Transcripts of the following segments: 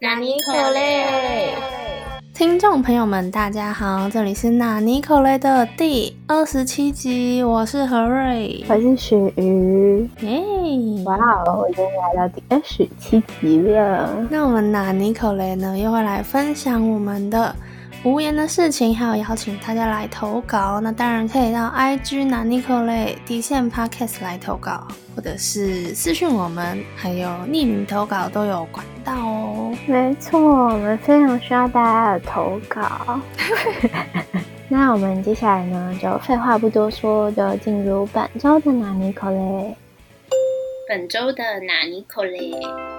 纳尼可雷？听众朋友们，大家好，这里是纳尼可雷的第二十七集，我是何瑞，我是鳕鱼。耶！哇哦，我已经来到第二十七集了。那我们纳尼可雷呢，又会来分享我们的。无言的事情，还有邀请大家来投稿，那当然可以到 IG 拿 n i c o l e 底线 Podcast 来投稿，或者是私讯我们，还有匿名投稿都有管道哦。没错，我们非常需要大家的投稿。那我们接下来呢，就废话不多说，就进入本周的拿 n i c o l e 本周的拿 n i c o l e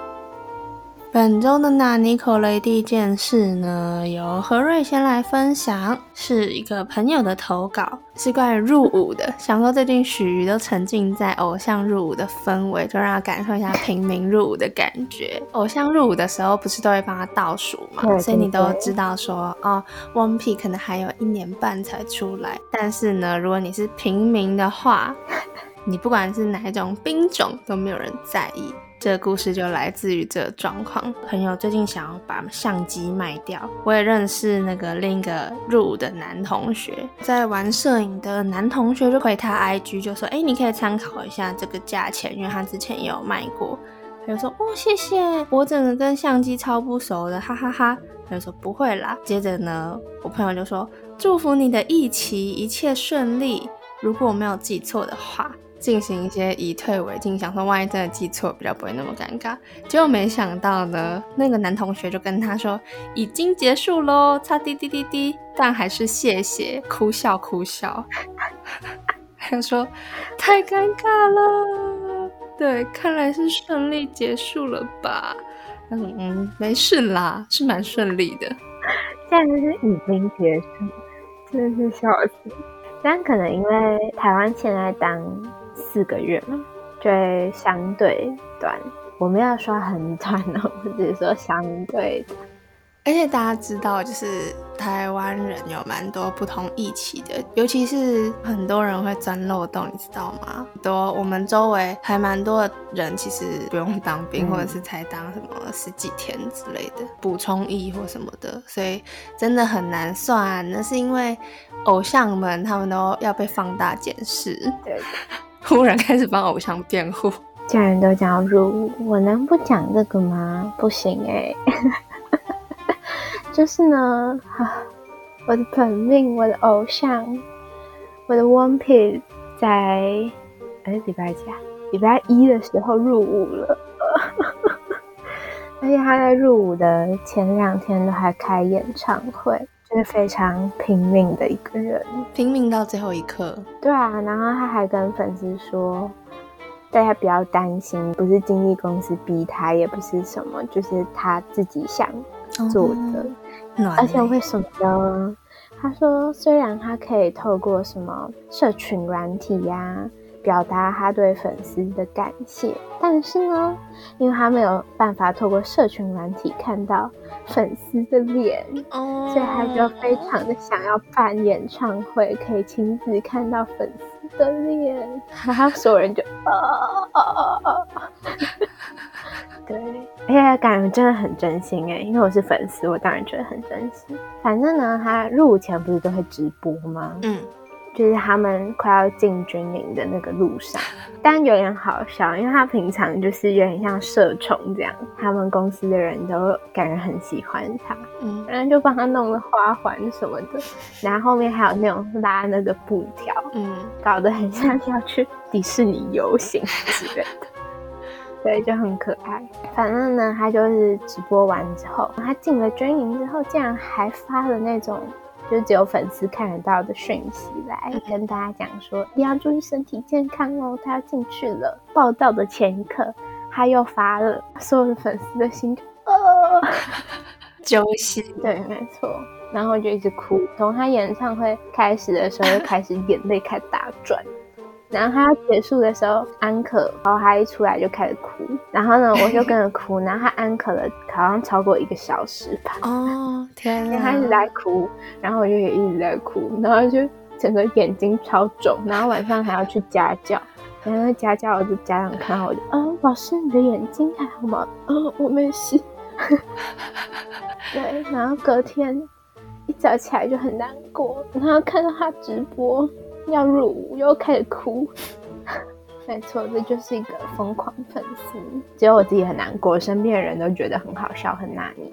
本周的纳尼口雷第一件事呢，由何瑞先来分享，是一个朋友的投稿，是关于入伍的。想说最近许瑜都沉浸在偶像入伍的氛围，就让他感受一下平民入伍的感觉。偶像入伍的时候，不是都会帮他倒数嘛？所以你都知道说，哦，One P 可能还有一年半才出来。但是呢，如果你是平民的话，你不管是哪一种兵种，都没有人在意。这个故事就来自于这个状况。朋友最近想要把相机卖掉，我也认识那个另一个入伍的男同学，在玩摄影的男同学就回他 IG 就说：“哎，你可以参考一下这个价钱，因为他之前也有卖过。”他就说：“哦，谢谢，我整个跟相机超不熟的，哈哈哈。”他就说：“不会啦。”接着呢，我朋友就说：“祝福你的疫期一切顺利。”如果我没有记错的话。进行一些以退为进，想说万一真的记错，比较不会那么尴尬。结果没想到呢，那个男同学就跟他说已经结束喽，擦滴滴滴滴，但还是谢谢，哭笑哭笑。他说太尴尬了，对，看来是顺利结束了吧？他说嗯，没事啦，是蛮顺利的。现在是已经结束，真的是笑死。但可能因为台湾现在当。四个月嘛，就会相对短。我们要说很短哦，我只是说相对。而且大家知道，就是台湾人有蛮多不同义气的，尤其是很多人会钻漏洞，你知道吗？多我们周围还蛮多人其实不用当兵，或者是才当什么十几天之类的补充役或什么的，所以真的很难算。那是因为偶像们他们都要被放大检视。对。突然开始帮偶像辩护，家人都加入，我能不讲这个吗？不行哎，就是呢，我的本命，我的偶像，我的 One Piece 在哎礼拜几啊？礼拜一的时候入伍了，而且他在入伍的前两天都还开演唱会。是非常拼命的一个人，拼命到最后一刻。对啊，然后他还跟粉丝说，大家不要担心，不是经纪公司逼他，也不是什么，就是他自己想做的。而且为什么呢？他说，虽然他可以透过什么社群软体呀。表达他对粉丝的感谢，但是呢，因为他没有办法透过社群软体看到粉丝的脸，所以他就非常的想要办演唱会，可以亲自看到粉丝的脸。然 后所有人就啊啊啊啊！对，而且感觉真的很真心哎，因为我是粉丝，我当然觉得很真心。反正呢，他入伍前不是都会直播吗？嗯。就是他们快要进军营的那个路上，但有点好笑，因为他平常就是有点像社宠这样，他们公司的人都感觉很喜欢他，嗯，然后就帮他弄了花环什么的，然后后面还有那种拉那个布条，嗯，搞得很像要去迪士尼游行之类的，所以就很可爱。反正呢，他就是直播完之后，他进了军营之后，竟然还发了那种。就只有粉丝看得到的讯息来跟大家讲说，你要注意身体健康哦。他要进去了。报道的前一刻，他又发了，所有的粉丝的心呃 揪心。对，没错。然后就一直哭，从他演唱会开始的时候就开始眼泪开始打转。然后他要结束的时候，安可，然后他一出来就开始哭，然后呢，我就跟着哭，然后他安可了好像超过一个小时吧。哦，天哪！他一直在哭，然后我就也一直在哭，然后就整个眼睛超肿，然后晚上还要去家教，然后家教我的家长看到我就，嗯，老师你的眼睛还好吗？嗯，我没事。对，然后隔天一早起来就很难过，然后看到他直播要入伍，又开始哭。没错，这就是一个疯狂粉丝。只有我自己很难过，身边的人都觉得很好笑，很纳尼。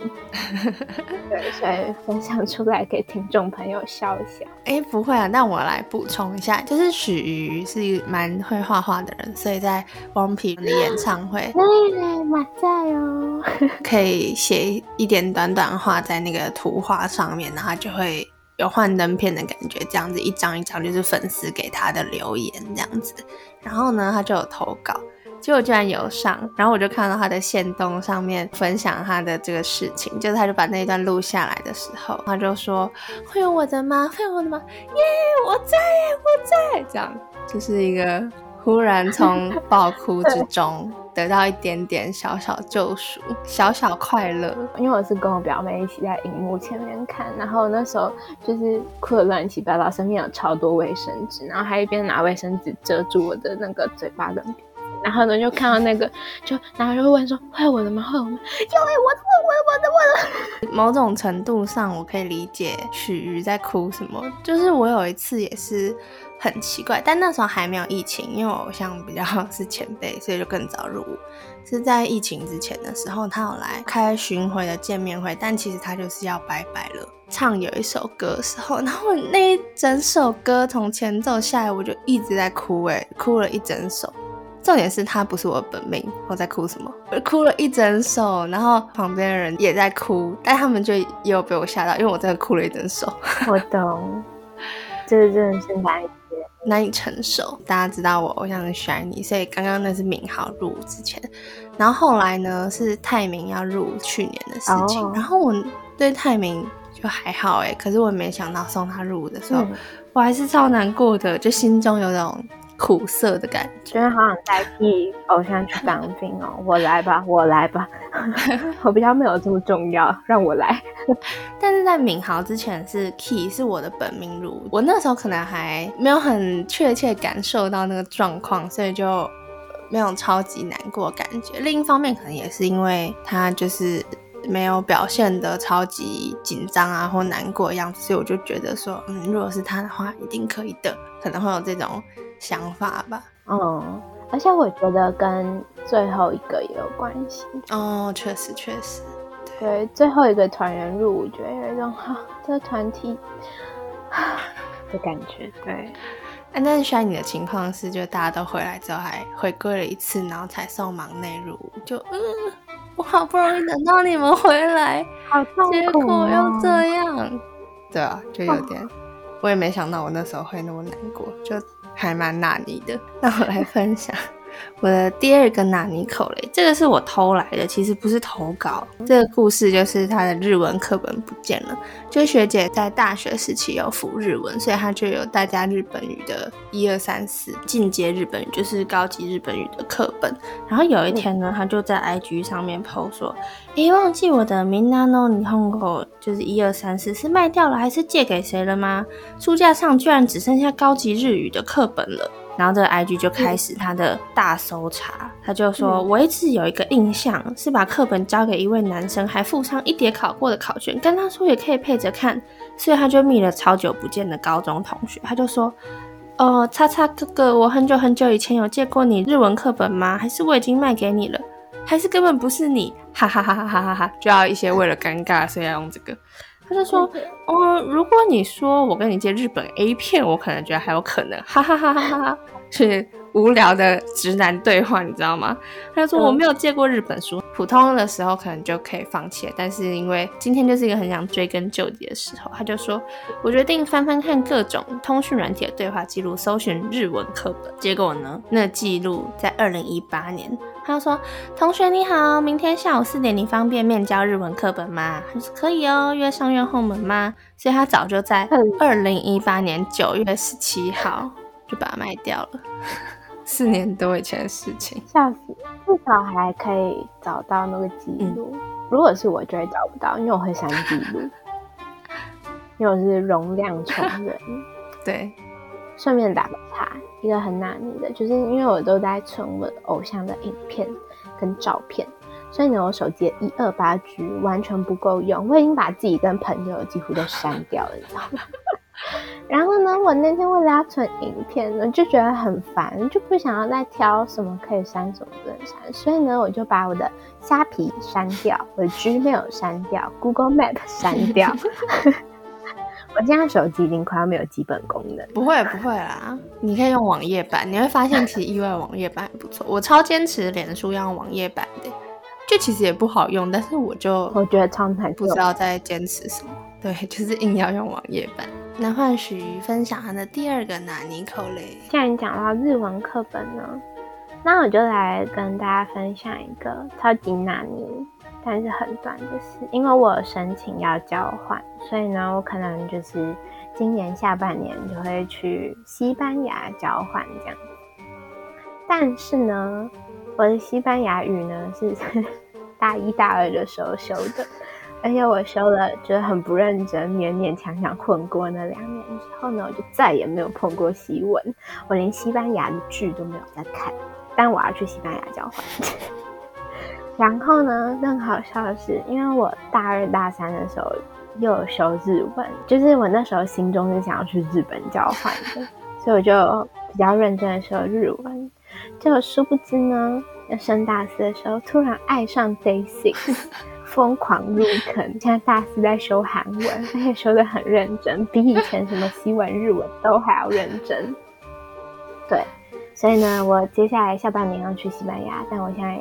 对，所以分享出来给听众朋友笑一笑。哎，不会啊，那我来补充一下，就是许瑜是蛮会画画的人，所以在汪皮的演唱会，对，马在哦，可以写一点短短话在那个图画上面，然后就会。有幻灯片的感觉，这样子一张一张就是粉丝给他的留言这样子，然后呢，他就有投稿，结果居然有上，然后我就看到他的线动上面分享他的这个事情，就是他就把那一段录下来的时候，他就说会有我的吗？会有我的吗？耶，我在，我在，这样就是一个忽然从爆哭之中。得到一点点小小救赎，小小快乐。因为我是跟我表妹一起在荧幕前面看，然后那时候就是哭的乱七八糟，身边有超多卫生纸，然后还一边拿卫生纸遮住我的那个嘴巴跟，然后呢就看到那个，就然后就问说：“会我的吗？会我吗？”有哎，我的，我的，我的，我的。某种程度上，我可以理解许瑜在哭什么。就是我有一次也是。很奇怪，但那时候还没有疫情，因为我偶像比较是前辈，所以就更早入伍。是在疫情之前的时候，他有来开巡回的见面会，但其实他就是要拜拜了。唱有一首歌的时候，然后那一整首歌从前奏下来，我就一直在哭，哎，哭了一整首。重点是他不是我本命，我在哭什么？我哭了一整首，然后旁边的人也在哭，但他们就也有被我吓到，因为我真的哭了一整首。我懂，这真的是难。难以承受。大家知道我偶像是 Shiny，所以刚刚那是敏豪入伍之前，然后后来呢是泰明要入伍去年的事情。然后我对泰明就还好哎，可是我没想到送他入伍的时候，我还是超难过的，就心中有种。苦涩的感觉，真的好想代替偶像去当兵哦！我来吧，我来吧，我比较没有这么重要，让我来。但是在敏豪之前是 Key 是我的本命如，我那时候可能还没有很确切感受到那个状况，所以就没有超级难过感觉。另一方面，可能也是因为他就是没有表现的超级紧张啊或难过的样子，所以我就觉得说，嗯，如果是他的话，一定可以的，可能会有这种。想法吧，嗯，而且我觉得跟最后一个也有关系。哦，确实确实，对，最后一个团员入，伍觉得有一种哈，这个团体 的感觉，对。哎，但是需要你的情况是，就大家都回来之后还回归了一次，然后才送忙内入伍，就嗯，我好不容易等到你们回来，好痛苦，结果又这样，对啊，就有点，我也没想到我那时候会那么难过，就。还蛮纳尼的，那我来分享。我的第二个纳尼口雷，这个是我偷来的，其实不是投稿。这个故事就是他的日文课本不见了。就学姐在大学时期有辅日文，所以她就有大家日本语的一二三四进阶日本语，就是高级日本语的课本。然后有一天呢，她就在 IG 上面 PO 说：“诶，忘记我的 Minano Nihongo 就是一二三四是卖掉了还是借给谁了吗？书架上居然只剩下高级日语的课本了。”然后这个 IG 就开始他的大搜查，他就说：“我一直有一个印象，是把课本交给一位男生，还附上一叠考过的考卷，跟他说也可以配着看。”所以他就密了超久不见的高中同学，他就说：“哦，叉叉哥哥，我很久很久以前有借过你日文课本吗？还是我已经卖给你了？还是根本不是你？哈哈哈哈哈哈哈！就要一些为了尴尬，所以要用这个。”他就说：“哦，如果你说我跟你借日本 A 片，我可能觉得还有可能，哈哈哈哈哈哈，是无聊的直男对话，你知道吗？”他就说：“我没有借过日本书，普通的时候可能就可以放弃，但是因为今天就是一个很想追根究底的时候，他就说我决定翻翻看各种通讯软体的对话记录，搜寻日文课本。结果呢，那记录在二零一八年。”他就说：“同学你好，明天下午四点你方便面交日文课本吗？”他说：“可以哦，约上院后门吗？”所以他早就在二零一八年九月十七号就把它卖掉了，四年多以前的事情。笑死，至少还可以找到那个记录。如果是我，就会找不到，因为我会删记录，因为我是容量穷人。对。顺便打个岔，一个很难捏的，就是因为我都在存我偶像的影片跟照片，所以呢，我手机的一二八 G 完全不够用，我已经把自己跟朋友几乎都删掉了，你知道吗？然后呢，我那天为了要存影片呢，就觉得很烦，就不想要再挑什么可以删，什么不能删，所以呢，我就把我的虾皮删掉，我的 Gmail 删掉，Google Map 删掉。我现在手机已经快要没有基本功能。不会不会啦，你可以用网页版，你会发现其实意外网页版不错。我超坚持脸书要用网页版的，就其实也不好用，但是我就我觉得超难，不知道在坚持什么。对，就是硬要用网页版。那换许分享他的第二个拿尼口嘞。既然讲到日文课本呢，那我就来跟大家分享一个超级拿尼，但是很短的事。因为我申请要交换，所以呢，我可能就是今年下半年就会去西班牙交换这样。但是呢，我的西班牙语呢是 大一大二的时候修的。而且我修了，就是很不认真，勉勉强强混过那两年之后呢，我就再也没有碰过西文，我连西班牙的剧都没有在看。但我要去西班牙交换。然后呢，更好笑的是，因为我大二大三的时候又有修日文，就是我那时候心中是想要去日本交换的，所以我就比较认真的修日文。结果殊不知呢，要升大四的时候突然爱上 Day Six。疯狂入坑，现在大四在修韩文，而 且修的很认真，比以前什么西文、日文都还要认真。对，所以呢，我接下来下半年要去西班牙，但我现在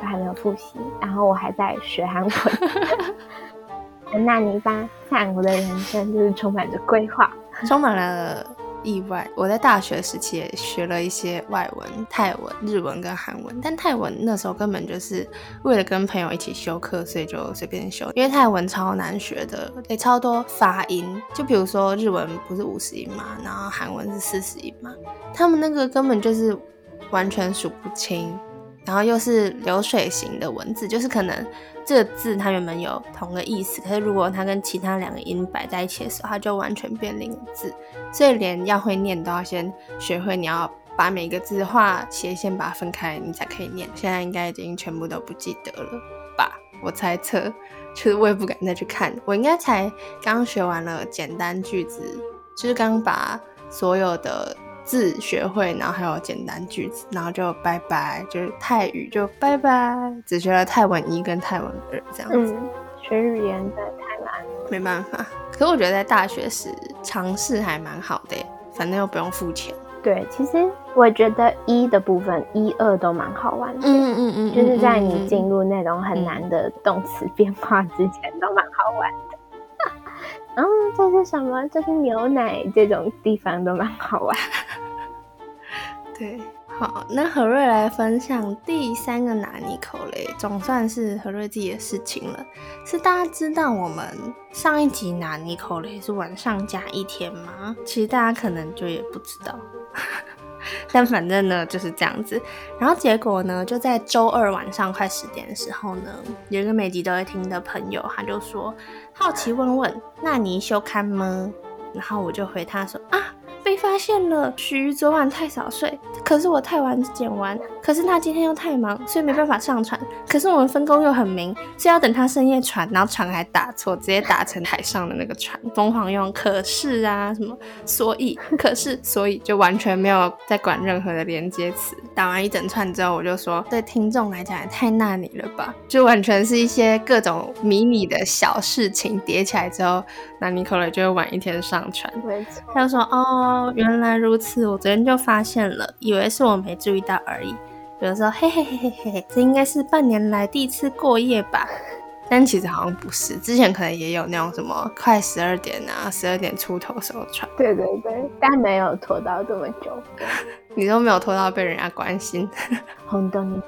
都还没有复习，然后我还在学韩文。那你吧，韩国的人生就是充满着规划，充满了。意外，我在大学时期也学了一些外文，泰文、日文跟韩文。但泰文那时候根本就是为了跟朋友一起修课，所以就随便修。因为泰文超难学的，得超多发音。就比如说日文不是五十音嘛，然后韩文是四十音嘛，他们那个根本就是完全数不清。然后又是流水型的文字，就是可能。这个字它原本有同个意思，可是如果它跟其他两个音摆在一起的时候，它就完全变另一个字。所以连要会念都要先学会，你要把每个字画斜线，把它分开，你才可以念。现在应该已经全部都不记得了吧？我猜测，其实我也不敢再去看。我应该才刚学完了简单句子，就是刚把所有的。字学会，然后还有简单句子，然后就拜拜，就是泰语就拜拜，只学了泰文一跟泰文二这样子。嗯，学语言的太难，没办法。可我觉得在大学时尝试还蛮好的，反正又不用付钱。对，其实我觉得一的部分一二都蛮好玩的。嗯嗯嗯，就是在你进入那种很难的动词变化之前，都蛮好玩的。嗯，这是什么？这是牛奶，这种地方都蛮 好玩。对，好，那何瑞来分享第三个拿尼口雷，总算是何瑞自己的事情了。是大家知道我们上一集拿尼口雷是晚上加一天吗？其实大家可能就也不知道。但反正呢就是这样子，然后结果呢就在周二晚上快十点的时候呢，有一个每集都会听的朋友，他就说好奇问问，那你休刊吗？然后我就回他说啊。被发现了，徐昨晚太少睡，可是我太晚剪完，可是他今天又太忙，所以没办法上传。可是我们分工又很明，是要等他深夜传，然后传还打错，直接打成海上的那个船，疯狂用可是啊什么，所以可是所以就完全没有在管任何的连接词。打完一整串之后，我就说，对听众来讲也太纳你了吧，就完全是一些各种迷你的小事情叠起来之后，那你可能就会晚一天上传。他就说哦。哦，原来如此，我昨天就发现了，以为是我没注意到而已。有的时候，嘿嘿嘿嘿嘿嘿，这应该是半年来第一次过夜吧？但其实好像不是，之前可能也有那种什么快十二点啊，十二点出头时候传。对对对，但没有拖到这么久。你都没有拖到被人家关心。红灯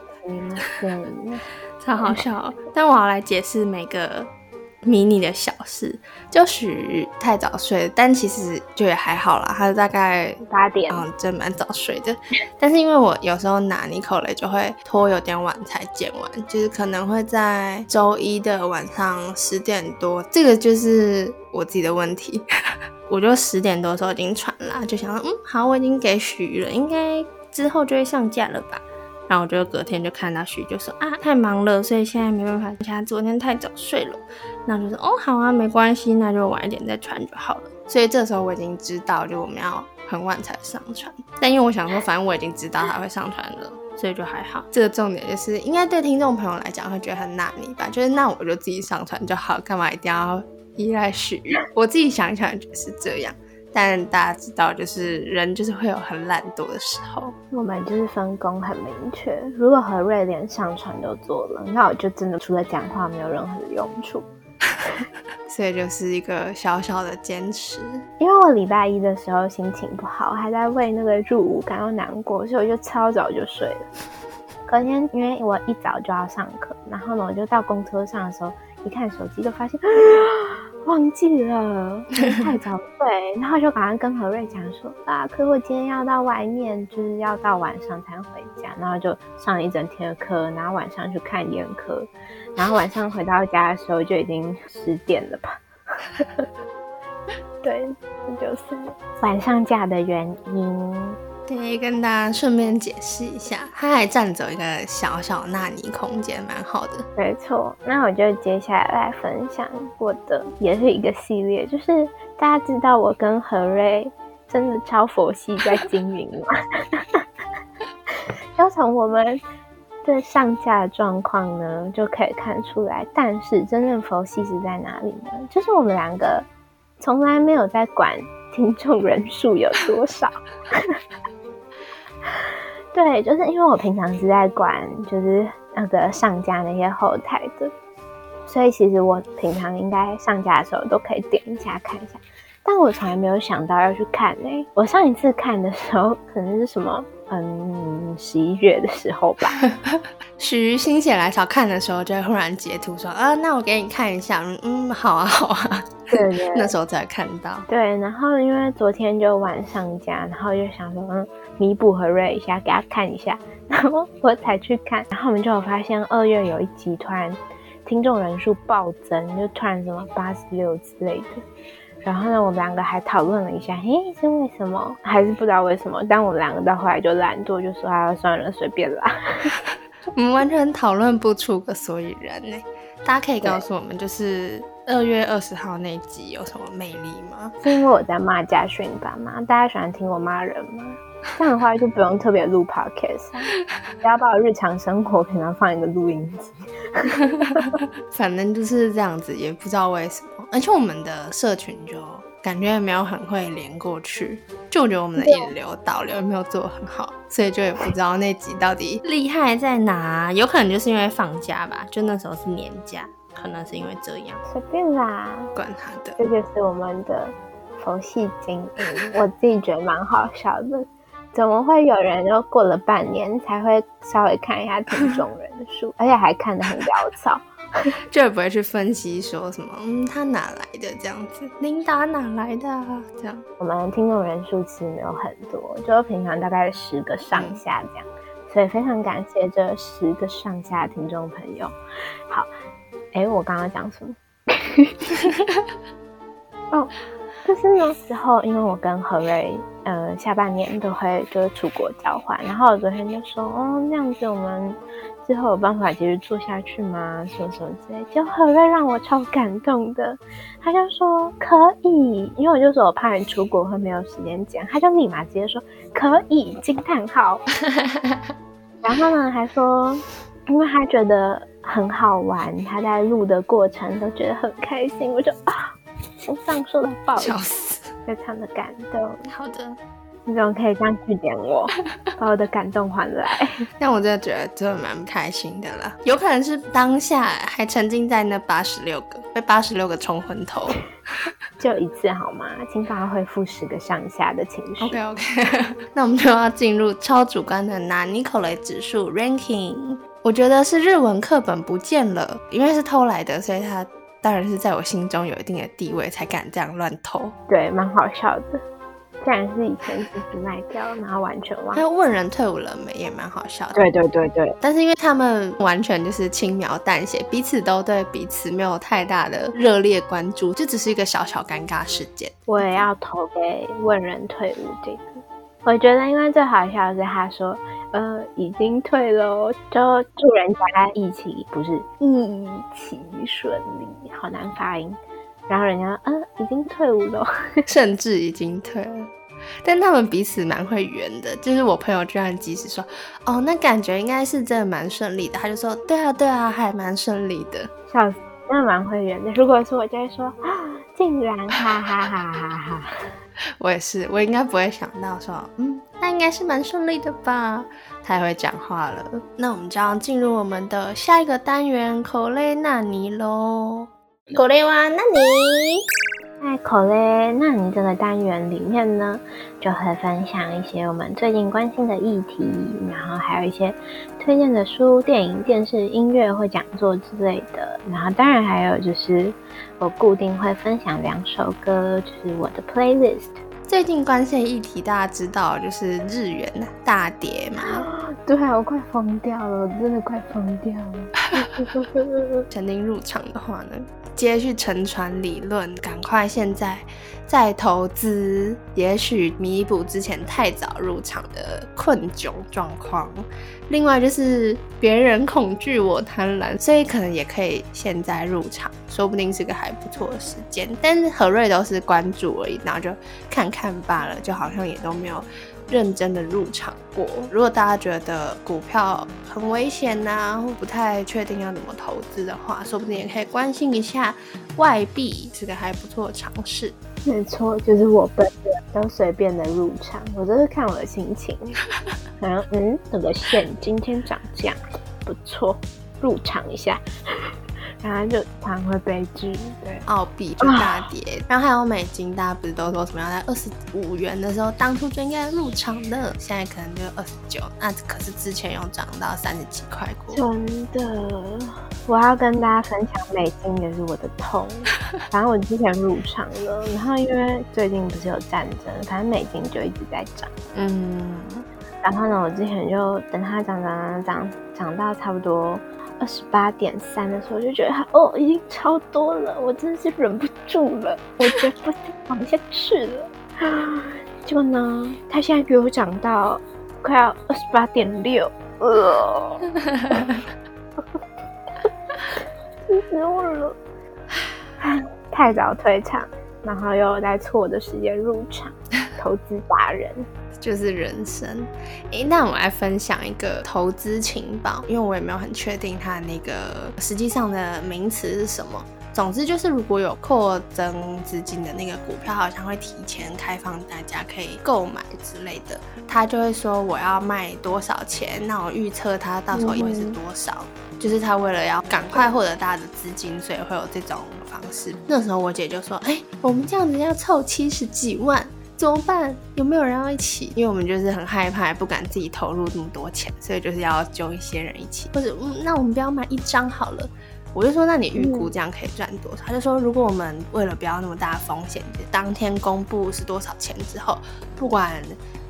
超好笑。但我要来解释每个。迷你的小事，就许太早睡，但其实就也还好啦。他大概八点，嗯，真蛮早睡的。但是因为我有时候拿尼口雷就会拖有点晚才剪完，就是可能会在周一的晚上十点多，这个就是我自己的问题。我就十点多的时候已经传啦，就想说，嗯，好，我已经给许了，应该之后就会上架了吧。然后我就隔天就看到许就说啊太忙了，所以现在没办法，他昨天太早睡了。那就是哦好啊，没关系，那就晚一点再传就好了。所以这时候我已经知道，就我们要很晚才上传。但因为我想说，反正我已经知道他会上传了，所以就还好。这个重点就是，应该对听众朋友来讲会觉得很纳尼吧？就是那我就自己上传就好，干嘛一定要依赖许愿？我自己想一想就是这样。但大家知道，就是人就是会有很懒惰的时候。我们就是分工很明确。如果何瑞连上传都做了，那我就真的除了讲话没有任何的用处。所以就是一个小小的坚持。因为我礼拜一的时候心情不好，还在为那个入伍感到难过，所以我就超早就睡了。隔天因为我一早就要上课，然后呢我就到公车上的时候一看手机，就发现。忘记了，太早睡，然后就赶快跟何瑞讲说啊，可我今天要到外面，就是要到晚上才回家，然后就上一整天的课，然后晚上去看眼科，然后晚上回到家的时候就已经十点了吧？对，这就是晚上假的原因。对，跟大家顺便解释一下，它还占走一个小小纳尼空间，蛮好的。没错，那我就接下来来分享我的，也是一个系列，就是大家知道我跟何瑞真的超佛系在经营吗？要从我们的上架的状况呢就可以看出来，但是真正佛系是在哪里呢？就是我们两个从来没有在管听众人数有多少。对，就是因为我平常是在管，就是那个上架那些后台的，所以其实我平常应该上架的时候都可以点一下看一下，但我从来没有想到要去看呢。我上一次看的时候，可能是什么，嗯，十一月的时候吧。徐心血来潮看的时候，就会忽然截图说，啊，那我给你看一下，嗯，好啊，好啊。对对，那时候才看到。对，然后因为昨天就晚上架，然后就想说，嗯。弥补和瑞一下，给他看一下，然后我才去看，然后我们就有发现二月有一集突然听众人数暴增，就突然什么八十六之类的，然后呢，我们两个还讨论了一下，嘿，是为什么？还是不知道为什么？但我们两个到后来就懒惰，就说啊，算了，随便啦。我们完全讨论不出个所以然呢。大家可以告诉我们，就是二月二十号那集有什么魅力吗？是因为我在骂家训吧吗？大家喜欢听我骂人吗？这样的话就不用特别录 podcast，不要把我日常生活平常放一个录音机。反正就是这样子，也不知道为什么。而且我们的社群就感觉也没有很会连过去，就我觉得我们的引流导流没有做很好，所以就也不知道那集到底厉害在哪。有可能就是因为放假吧，就那时候是年假，可能是因为这样。随便啦，管他的。这就是我们的佛系经营，我自己觉得蛮好笑的。怎么会有人又过了半年才会稍微看一下听众人数，而且还看得很潦草，就也不会去分析说什么，嗯，他哪来的这样子，琳达哪来的这样。我们听众人数其实没有很多，就平常大概十个上下这样，所以非常感谢这十个上下听众朋友。好，哎，我刚刚讲什么？哦。就是那时候，因为我跟何瑞，呃，下半年都会就是出国交换，然后我昨天就说，哦，那样子我们之后有办法继续做下去吗？什么什么之类，就何瑞让我超感动的，他就说可以，因为我就说我怕你出国会没有时间讲，他就立马直接说可以，惊叹号，然后呢还说，因为他觉得很好玩，他在录的过程都觉得很开心，我就啊。我上说到爆，笑死，非常的感动。好的，你怎么可以这样去点我，把我的感动还来？但我真的觉得真的蛮开心的啦。有可能是当下还沉浸在那八十六个，被八十六个冲昏头，就一次好吗？请赶快恢复十个上下的情绪。OK OK，那我们就要进入超主观的拿尼可雷指数 ranking。我觉得是日文课本不见了，因为是偷来的，所以它。当然是在我心中有一定的地位，才敢这样乱偷。对，蛮好笑的。竟然是以前自己卖掉，然后完全忘。还有问人退伍了没，也蛮好笑的。对对对对。但是因为他们完全就是轻描淡写，彼此都对彼此没有太大的热烈关注，这只是一个小小尴尬事件。我也要投给问人退伍这个。我觉得因为最好笑的是他说。呃，已经退了，就祝人家一起不是一起顺利，好难发音。然后人家嗯，已经退伍了，甚至已经退了。但他们彼此蛮会圆的，就是我朋友居然即使说，哦，那感觉应该是真的蛮顺利的，他就说，对啊，对啊，还蛮顺利的，笑死，真的蛮会圆的。如果是我就会说，竟然，哈哈哈哈哈。我也是，我应该不会想到说，嗯，那应该是蛮顺利的吧？太会讲话了。那我们就要进入我们的下一个单元口雷纳尼喽。口雷哇，纳尼在口雷纳尼这个单元里面呢，就会分享一些我们最近关心的议题，然后还有一些推荐的书、电影、电视、音乐或讲座之类的。然后当然还有就是。我固定会分享两首歌，就是我的 playlist。最近关键议题，大家知道就是日元大跌嘛？对啊，我快疯掉了，真的快疯掉了。肯定入场的话呢，接续沉船理论，赶快现在。再投资，也许弥补之前太早入场的困窘状况。另外就是别人恐惧，我贪婪，所以可能也可以现在入场，说不定是个还不错的时间。但是何瑞都是关注而已，然后就看看罢了，就好像也都没有。认真的入场过。如果大家觉得股票很危险呐，或不太确定要怎么投资的话，说不定也可以关心一下外币，是个还不错的尝试。没错，就是我本人都随便的入场，我都是看我的心情。然后嗯，这个线今天涨价，不错，入场一下。然后就常会悲剧，对，澳币就大跌，然后还有美金，大家不是都说什么要在二十五元的时候，当初就应该入场的，现在可能就二十九，那可是之前有涨到三十几块过。真的，我要跟大家分享美金也是我的痛，反正我之前入场了，然后因为最近不是有战争，反正美金就一直在涨，嗯，然后呢，我之前就等它涨涨涨涨涨到差不多。二十八点三的时候，就觉得它哦，已经超多了，我真的是忍不住了，我觉得不往下去了。结果呢，他现在给我涨到快要二十八点六，呃，气死我了！太早退场，然后又在错的时间入场，投资达人。就是人生，诶，那我来分享一个投资情报，因为我也没有很确定它那个实际上的名词是什么。总之就是，如果有扩增资金的那个股票，好像会提前开放大家可以购买之类的，他就会说我要卖多少钱，那我预测它到时候会是多少。就是他为了要赶快获得大家的资金，所以会有这种方式。那时候我姐就说，哎，我们这样子要凑七十几万。怎么办？有没有人要一起？因为我们就是很害怕，不敢自己投入这么多钱，所以就是要揪一些人一起。或者，嗯，那我们不要买一张好了。我就说，那你预估这样可以赚多少？他就说，如果我们为了不要那么大风险，当天公布是多少钱之后，不管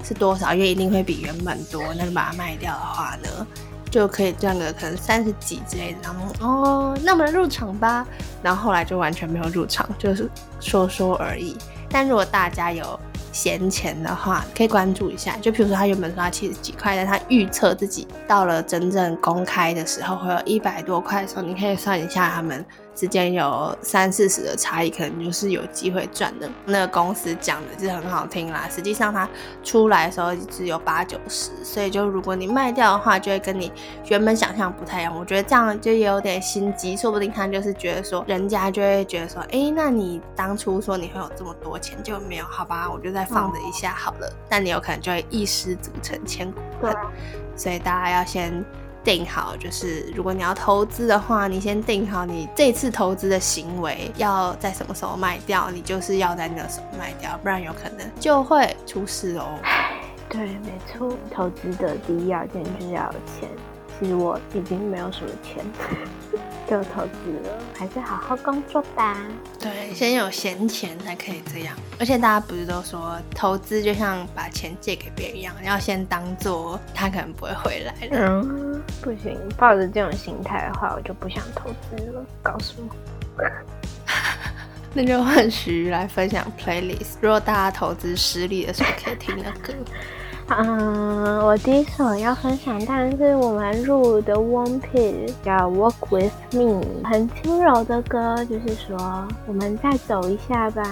是多少，因为一定会比原本多，那就把它卖掉的话呢，就可以赚个可能三十几之类的。然后，哦，那我们入场吧。然后后来就完全没有入场，就是说说而已。但如果大家有闲钱的话，可以关注一下。就比如说，他原本说他七十几块，但他预测自己到了真正公开的时候会有一百多块的时候，你可以算一下他们。之间有三四十的差异，可能就是有机会赚的。那个公司讲的是很好听啦，实际上它出来的时候只有八九十，所以就如果你卖掉的话，就会跟你原本想象不太一样。我觉得这样就也有点心机，说不定他就是觉得说，人家就会觉得说，哎，那你当初说你会有这么多钱就没有？好吧，我就再放着一下好了。但你有可能就会一失足成千古恨，所以大家要先。定好，就是如果你要投资的话，你先定好你这次投资的行为要在什么时候卖掉，你就是要在那个时候卖掉，不然有可能就会出事哦。对，没错，投资的第一要件就是要有钱。其实我已经没有什么钱。就投资了，还是好好工作吧。对，先有闲钱才可以这样。而且大家不是都说，投资就像把钱借给别人一样，要先当做他可能不会回来了。嗯，不行，抱着这种心态的话，我就不想投资了。告诉我，那就换徐来分享 playlist。如果大家投资失利的时候可以听的歌。嗯，我第一首要分享，当然是我们入的 One Piece 叫 Walk with Me，很轻柔的歌，就是说我们再走一下吧，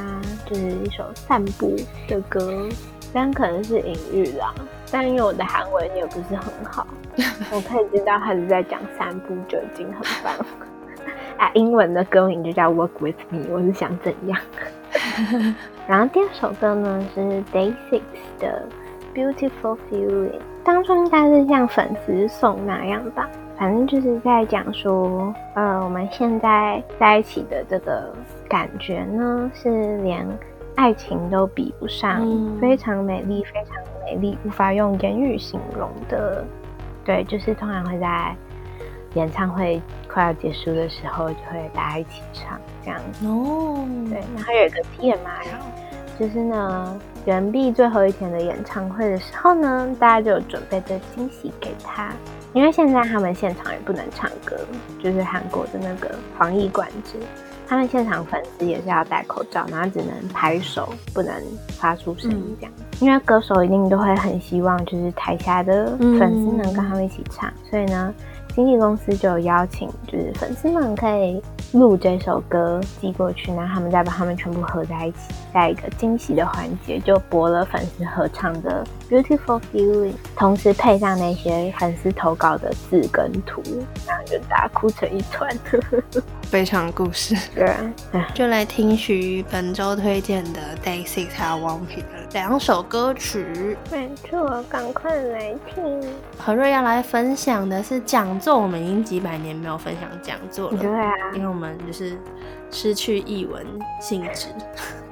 就是一首散步的歌，但可能是隐喻啦。但因为我的韩文也不是很好，我可以知道他是在讲散步就已经很棒了。啊，英文的歌名就叫 Walk with Me，我是想怎样？然后第二首歌呢是 Day Six 的。Beautiful feeling，当初应该是像粉丝送那样吧，反正就是在讲说，呃，我们现在在一起的这个感觉呢，是连爱情都比不上，非常美丽，非常美丽，无法用言语形容的。对，就是通常会在演唱会快要结束的时候，就会大家一起唱这样子。哦，对，然后有一个 TMI，就是呢。原币最后一天的演唱会的时候呢，大家就准备着惊喜给他，因为现在他们现场也不能唱歌，就是韩国的那个防疫管制，他们现场粉丝也是要戴口罩，然后只能拍手，不能发出声音这样。因为歌手一定都会很希望，就是台下的粉丝能跟他们一起唱，所以呢。经纪公司就有邀请，就是粉丝们可以录这首歌寄过去，然后他们再把他们全部合在一起，在一个惊喜的环节就播了粉丝合唱的《Beautiful Feeling》，同时配上那些粉丝投稿的字跟图，然后就大家哭成一团。非常故事，对，就来听徐本周推荐的 Day Six 还有 One Piece 的两首歌曲。没错，赶快来听。何瑞要来分享的是讲座，我们已经几百年没有分享讲座了，对啊，因为我们就是失去译文性质。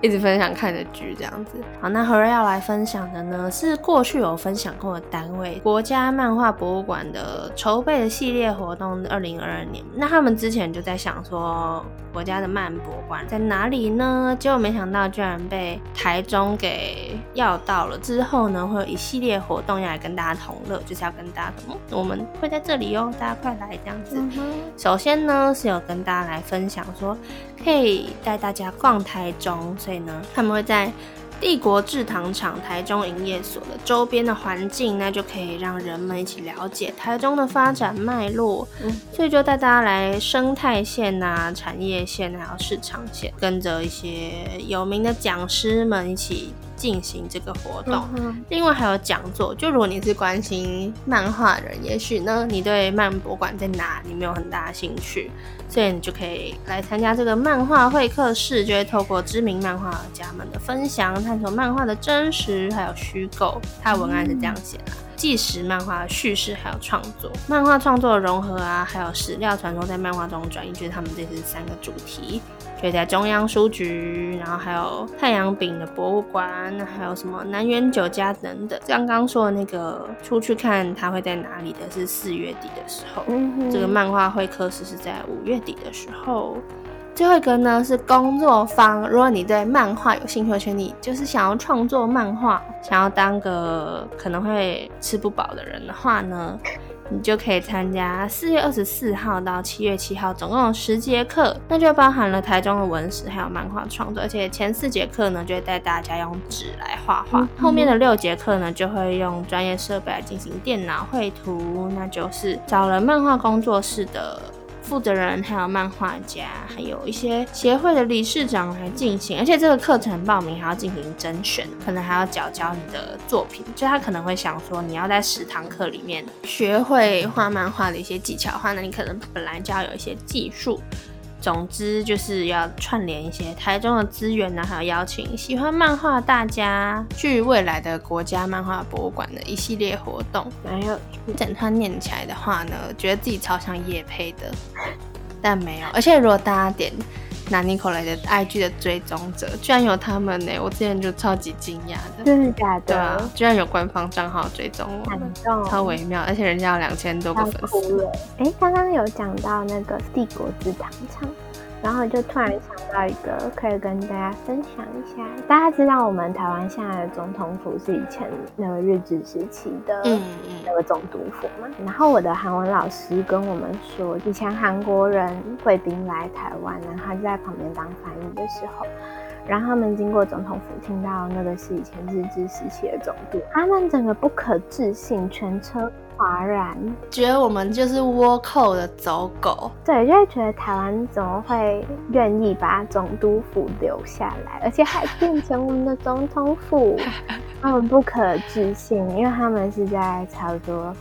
一直分享看的剧这样子，好，那何瑞要来分享的呢，是过去有分享过的单位国家漫画博物馆的筹备的系列活动，二零二二年。那他们之前就在想说，国家的漫博馆在哪里呢？结果没想到居然被台中给要到了。之后呢，会有一系列活动要来跟大家同乐，就是要跟大家嗯，我们会在这里哦，大家快来这样子。首先呢，是有跟大家来分享说，可以带大家逛台中。所以呢，他们会在帝国制糖厂台中营业所的周边的环境，那就可以让人们一起了解台中的发展脉络。嗯，所以就带大家来生态线啊、产业线还有市场线，跟着一些有名的讲师们一起。进行这个活动，另外还有讲座。就如果你是关心漫画人，也许呢你对漫博馆在哪里没有很大的兴趣，所以你就可以来参加这个漫画会客室，就会透过知名漫画家们的分享，探索漫画的真实还有虚构。它的文案是这样写的：纪实漫画叙事还有创作，漫画创作的融合啊，还有史料传说在漫画中转移，就是他们这是三个主题。以在中央书局，然后还有太阳饼的博物馆，还有什么南园酒家等等。刚刚说的那个出去看它会在哪里的，是四月底的时候。这个漫画会课时是在五月底的时候。最后一个呢是工作方。如果你对漫画有兴趣，而且你就是想要创作漫画，想要当个可能会吃不饱的人的话呢？你就可以参加四月二十四号到七月七号，总共有十节课，那就包含了台中的文史还有漫画创作，而且前四节课呢就会带大家用纸来画画，后面的六节课呢就会用专业设备来进行电脑绘图，那就是找了漫画工作室的。负责人还有漫画家，还有一些协会的理事长来进行，而且这个课程报名还要进行甄选，可能还要缴交你的作品，就他可能会想说，你要在十堂课里面学会画漫画的一些技巧的话，那你可能本来就要有一些技术。总之就是要串联一些台中的资源呢，还有邀请喜欢漫画大家去未来的国家漫画博物馆的一系列活动。没有整串念起来的话呢，觉得自己超像叶配的，但没有。而且如果大家点。拿尼可雷的 IG 的追踪者居然有他们呢！我之前就超级惊讶的，真的假的？对啊，居然有官方账号追踪我，感动超微妙，而且人家有两千多个粉丝。哎，刚刚有讲到那个帝国之糖厂。然后就突然想到一个，可以跟大家分享一下。大家知道我们台湾现在的总统府是以前那个日治时期的那个总督府嘛？然后我的韩文老师跟我们说，以前韩国人贵宾来台湾，然后他就在旁边当翻译的时候，然后他们经过总统府，听到那个是以前日治时期的总督，他们整个不可置信，全车哗然，觉得我们就是倭寇的走狗。对，就会觉得台湾怎么会愿意把总督府留下来，而且还变成我们的总统府？他们不可置信，因为他们是在差不多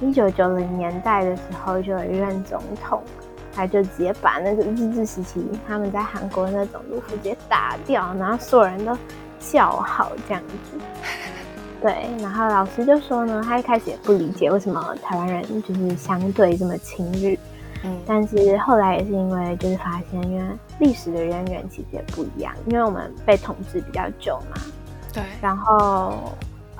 一九九零年代的时候就有一任总统。他就直接把那个日治时期他们在韩国那总督府直接打掉，然后所有人都叫好这样子。对，然后老师就说呢，他一开始也不理解为什么台湾人就是相对这么亲日，嗯，但是后来也是因为就是发现，因为历史的渊源其实也不一样，因为我们被统治比较久嘛，对，然后。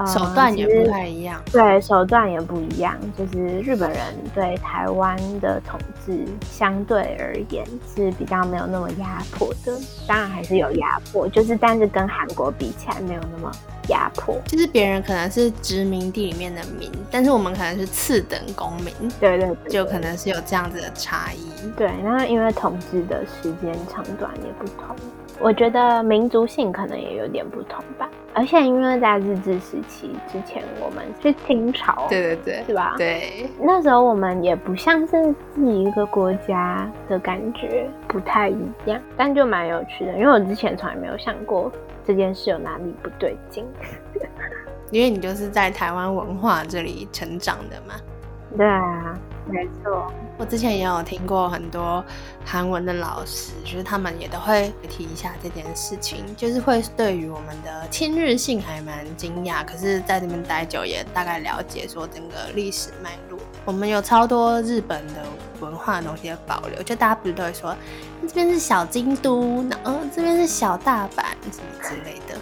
手段也不太一样，对，手段也不一样。就是日本人对台湾的统治相对而言是比较没有那么压迫的，当然还是有压迫，就是但是跟韩国比起来没有那么压迫。就是别人可能是殖民地里面的民，但是我们可能是次等公民，对对，就可能是有这样子的差异。对，然后因为统治的时间长短也不同。我觉得民族性可能也有点不同吧，而且因为在日治时期之前，我们是清朝，对对对，是吧？对，那时候我们也不像是自己一个国家的感觉，不太一样，但就蛮有趣的，因为我之前从来没有想过这件事有哪里不对劲，因为你就是在台湾文化这里成长的嘛。对啊。没错，我之前也有听过很多韩文的老师，就是他们也都会提一下这件事情，就是会对于我们的亲日性还蛮惊讶。可是在这边待久，也大概了解说整个历史脉络。我们有超多日本的文化东西的保留，就大家不是都会说这边是小京都，然后这边是小大阪什么之类的，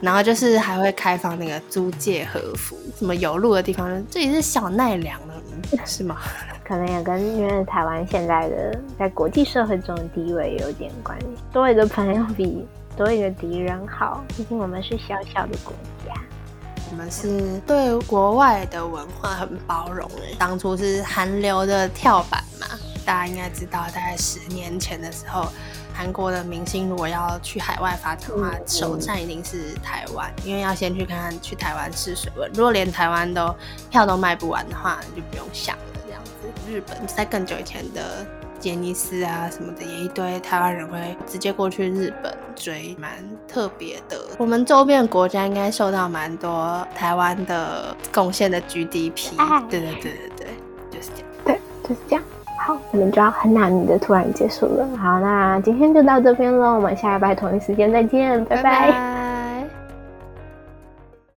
然后就是还会开放那个租借和服，什么有路的地方，这里是小奈良的。是吗？可能也跟因为台湾现在的在国际社会中的地位有点关系。多一个朋友比多一个敌人好，毕竟我们是小小的国家。我们是对国外的文化很包容诶。当初是韩流的跳板嘛，大家应该知道，大概十年前的时候。韩国的明星如果要去海外发展的话，首站一定是台湾，因为要先去看看去台湾试水温。如果连台湾都票都卖不完的话，就不用想了。这样子，日本在更久以前的杰尼斯啊什么的，也一堆台湾人会直接过去日本追，蛮特别的。我们周边国家应该受到蛮多台湾的贡献的 GDP。对对对对对，就是这样。对，就是这样。好，我们就要很难的突然结束了。好，那今天就到这边喽，我们下礼拜同一时间再见，拜拜。